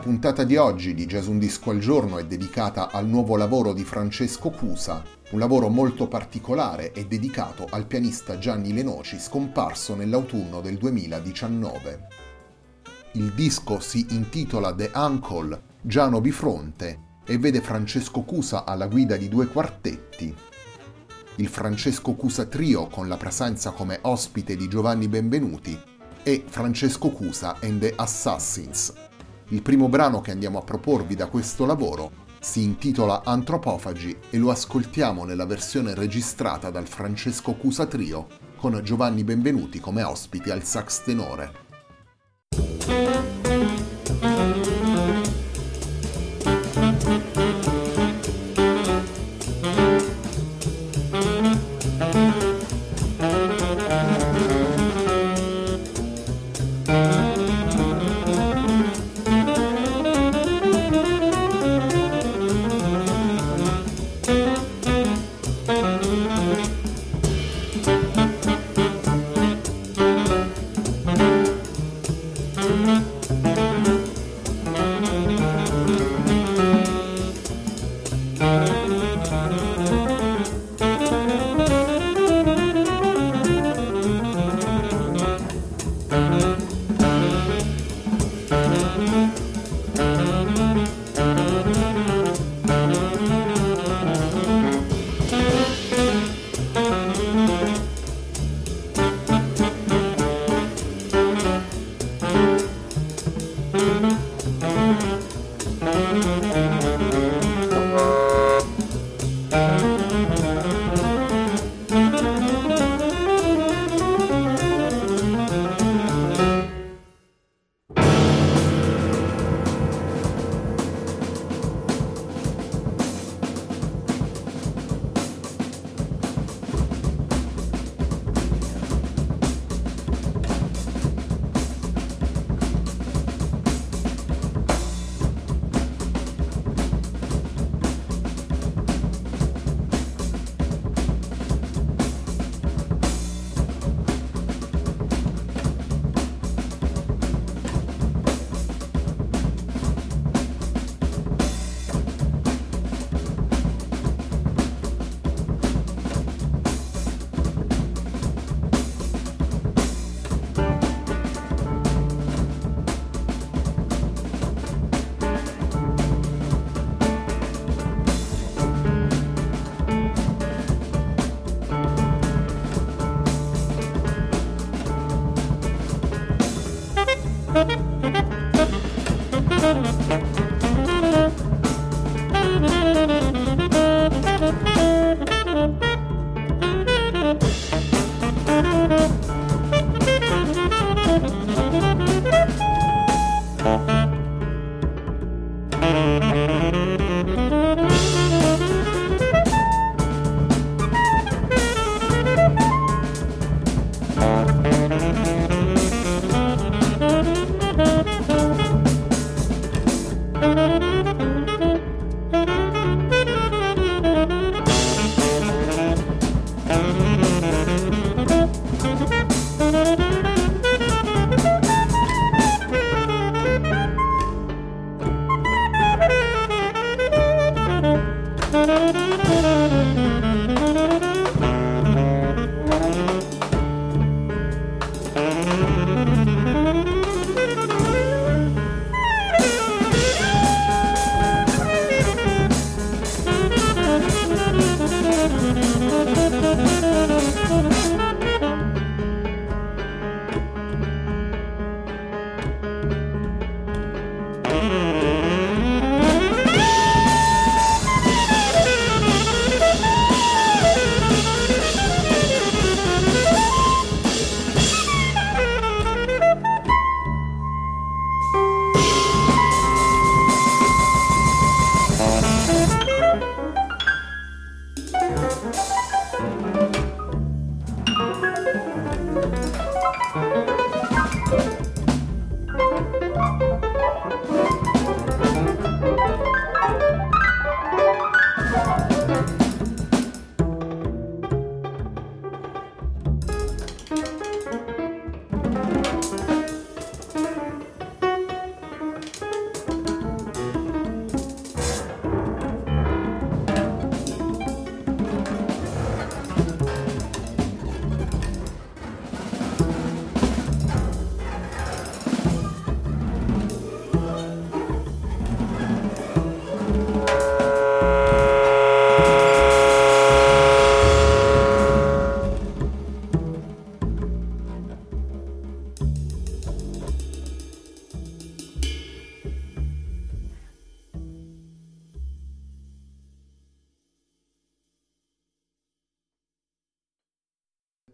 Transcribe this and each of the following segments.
Puntata di oggi di Jazz Un Disco al Giorno è dedicata al nuovo lavoro di Francesco Cusa, un lavoro molto particolare e dedicato al pianista Gianni Lenoci scomparso nell'autunno del 2019. Il disco si intitola The Uncle Giano Bifronte e vede Francesco Cusa alla guida di due quartetti. Il Francesco Cusa Trio con la presenza come ospite di Giovanni Benvenuti e Francesco Cusa and the Assassins il primo brano che andiamo a proporvi da questo lavoro si intitola Antropofagi e lo ascoltiamo nella versione registrata dal Francesco Cusa Trio con Giovanni Benvenuti come ospiti al sax tenore.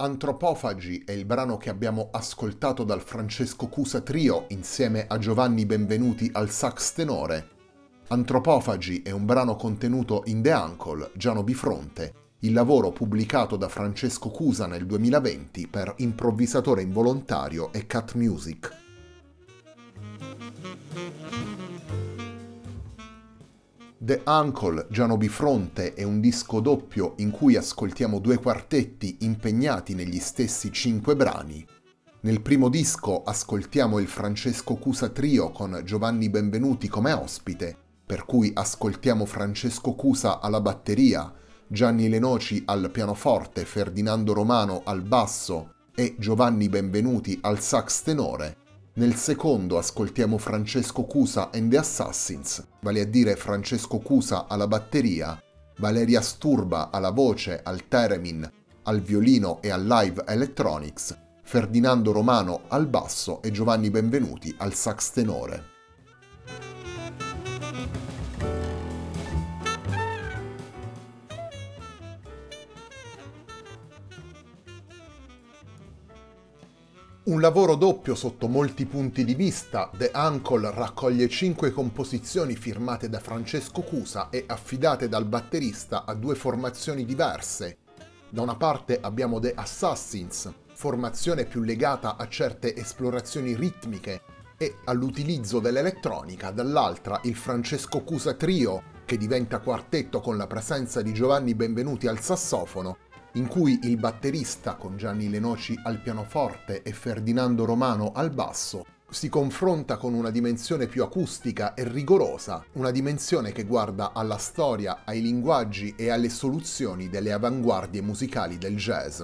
Antropofagi è il brano che abbiamo ascoltato dal Francesco Cusa Trio insieme a Giovanni Benvenuti al sax tenore. Antropofagi è un brano contenuto in The Uncle, Giano Bifronte, il lavoro pubblicato da Francesco Cusa nel 2020 per Improvvisatore Involontario e Cat Music. The Uncle Giano Bifronte è un disco doppio in cui ascoltiamo due quartetti impegnati negli stessi cinque brani. Nel primo disco ascoltiamo il Francesco Cusa Trio con Giovanni Benvenuti come ospite, per cui ascoltiamo Francesco Cusa alla batteria, Gianni Lenoci al pianoforte, Ferdinando Romano al basso e Giovanni Benvenuti al sax tenore nel secondo ascoltiamo Francesco Cusa and the Assassins, vale a dire Francesco Cusa alla batteria, Valeria Sturba alla voce, al theremin, al violino e al live electronics, Ferdinando Romano al basso e Giovanni Benvenuti al sax tenore. Un lavoro doppio sotto molti punti di vista, The Uncle raccoglie cinque composizioni firmate da Francesco Cusa e affidate dal batterista a due formazioni diverse. Da una parte abbiamo The Assassins, formazione più legata a certe esplorazioni ritmiche e all'utilizzo dell'elettronica, dall'altra il Francesco Cusa Trio, che diventa quartetto con la presenza di Giovanni Benvenuti al sassofono in cui il batterista con Gianni Lenoci al pianoforte e Ferdinando Romano al basso si confronta con una dimensione più acustica e rigorosa, una dimensione che guarda alla storia, ai linguaggi e alle soluzioni delle avanguardie musicali del jazz.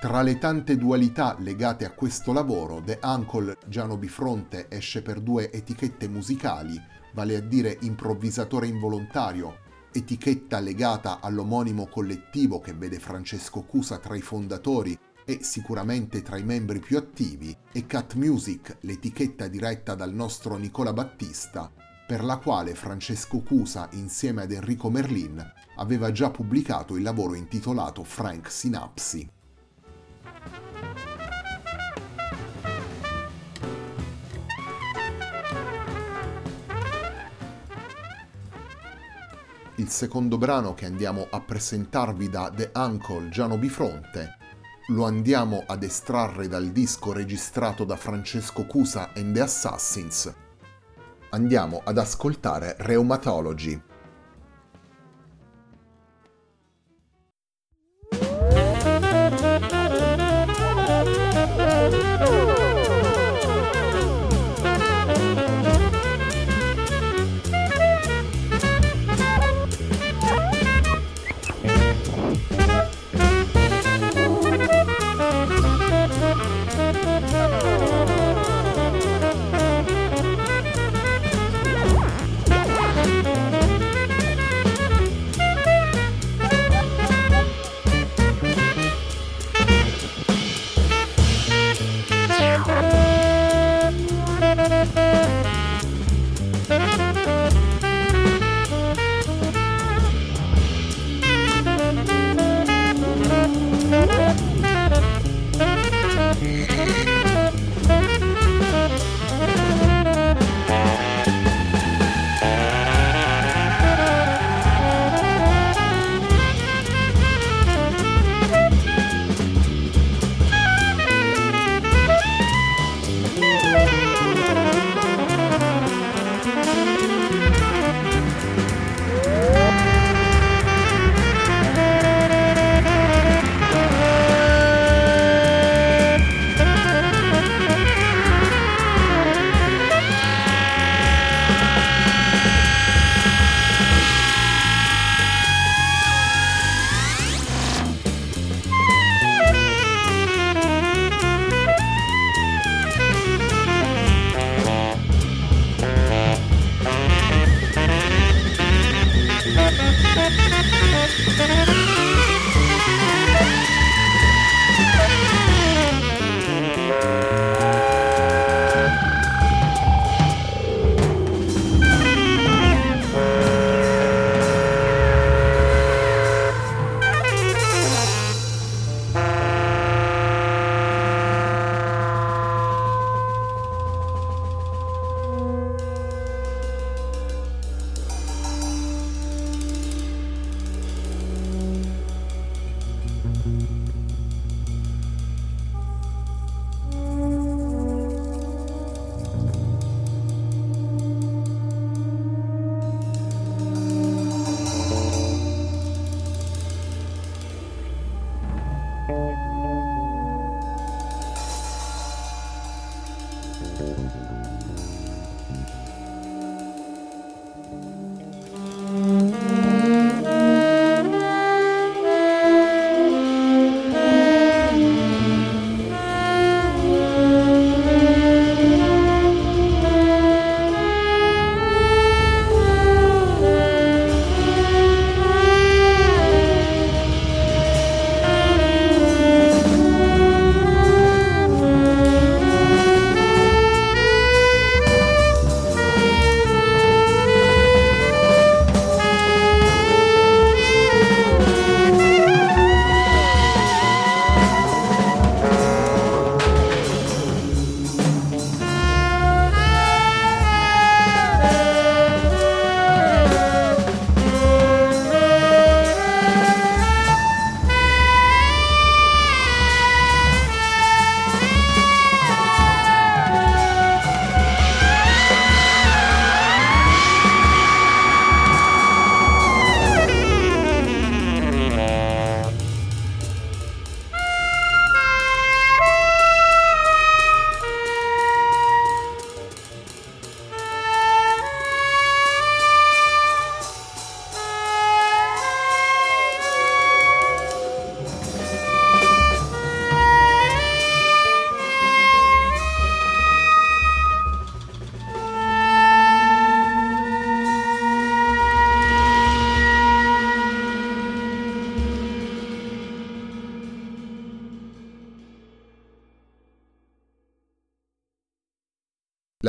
Tra le tante dualità legate a questo lavoro, The Uncle Giano Bifronte esce per due etichette musicali vale a dire improvvisatore involontario, etichetta legata all'omonimo collettivo che vede Francesco Cusa tra i fondatori e sicuramente tra i membri più attivi, e Cat Music, l'etichetta diretta dal nostro Nicola Battista, per la quale Francesco Cusa insieme ad Enrico Merlin aveva già pubblicato il lavoro intitolato Frank Synapsi. Il secondo brano che andiamo a presentarvi da The Uncle Giano Bifronte lo andiamo ad estrarre dal disco registrato da Francesco Cusa and the Assassins. Andiamo ad ascoltare Rheumatology.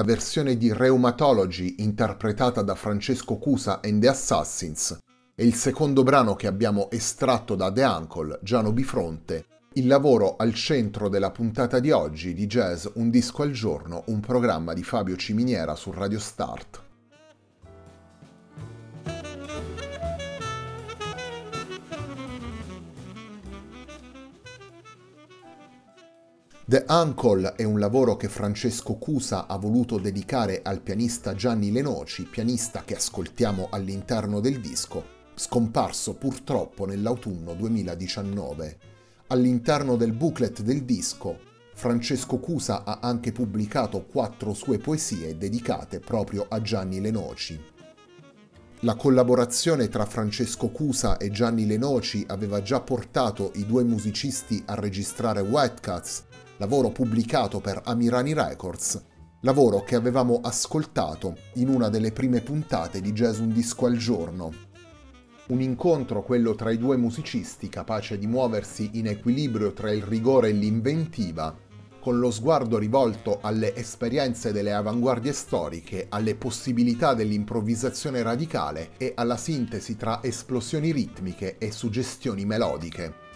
Versione di Rheumatology interpretata da Francesco Cusa and the Assassins e il secondo brano che abbiamo estratto da The Uncle, Giano Bifronte, il lavoro al centro della puntata di oggi di Jazz Un disco al giorno, un programma di Fabio Ciminiera su Radio Start. The Uncle è un lavoro che Francesco Cusa ha voluto dedicare al pianista Gianni Lenoci, pianista che ascoltiamo all'interno del disco, scomparso purtroppo nell'autunno 2019. All'interno del booklet del disco, Francesco Cusa ha anche pubblicato quattro sue poesie dedicate proprio a Gianni Lenoci. La collaborazione tra Francesco Cusa e Gianni Lenoci aveva già portato i due musicisti a registrare White Cats lavoro pubblicato per Amirani Records, lavoro che avevamo ascoltato in una delle prime puntate di Jazz Un Disco al Giorno. Un incontro, quello tra i due musicisti, capace di muoversi in equilibrio tra il rigore e l'inventiva, con lo sguardo rivolto alle esperienze delle avanguardie storiche, alle possibilità dell'improvvisazione radicale e alla sintesi tra esplosioni ritmiche e suggestioni melodiche.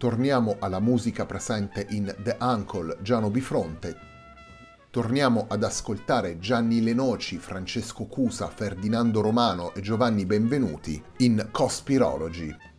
Torniamo alla musica presente in The Uncle Giano Bifronte. Torniamo ad ascoltare Gianni Lenoci, Francesco Cusa, Ferdinando Romano e Giovanni Benvenuti in Cospirology.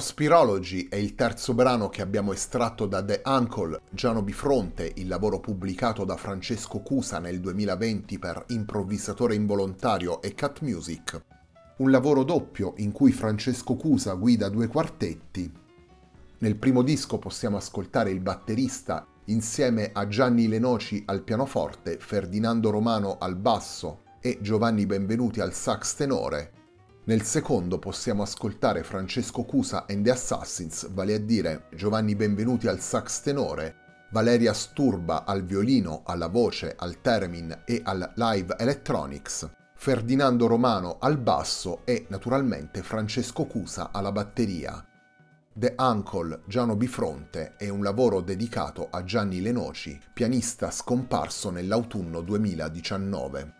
Cospirology è il terzo brano che abbiamo estratto da The Uncle, Giano Bifronte, il lavoro pubblicato da Francesco Cusa nel 2020 per Improvvisatore Involontario e Cut Music. Un lavoro doppio in cui Francesco Cusa guida due quartetti. Nel primo disco possiamo ascoltare il batterista insieme a Gianni Lenoci al pianoforte, Ferdinando Romano al basso e Giovanni Benvenuti al sax tenore, nel secondo possiamo ascoltare Francesco Cusa and the Assassins, vale a dire Giovanni Benvenuti al sax tenore, Valeria Sturba al violino, alla voce, al theremin e al live electronics, Ferdinando Romano al basso e naturalmente Francesco Cusa alla batteria. The Uncle Giano Bifronte è un lavoro dedicato a Gianni Lenoci, pianista scomparso nell'autunno 2019.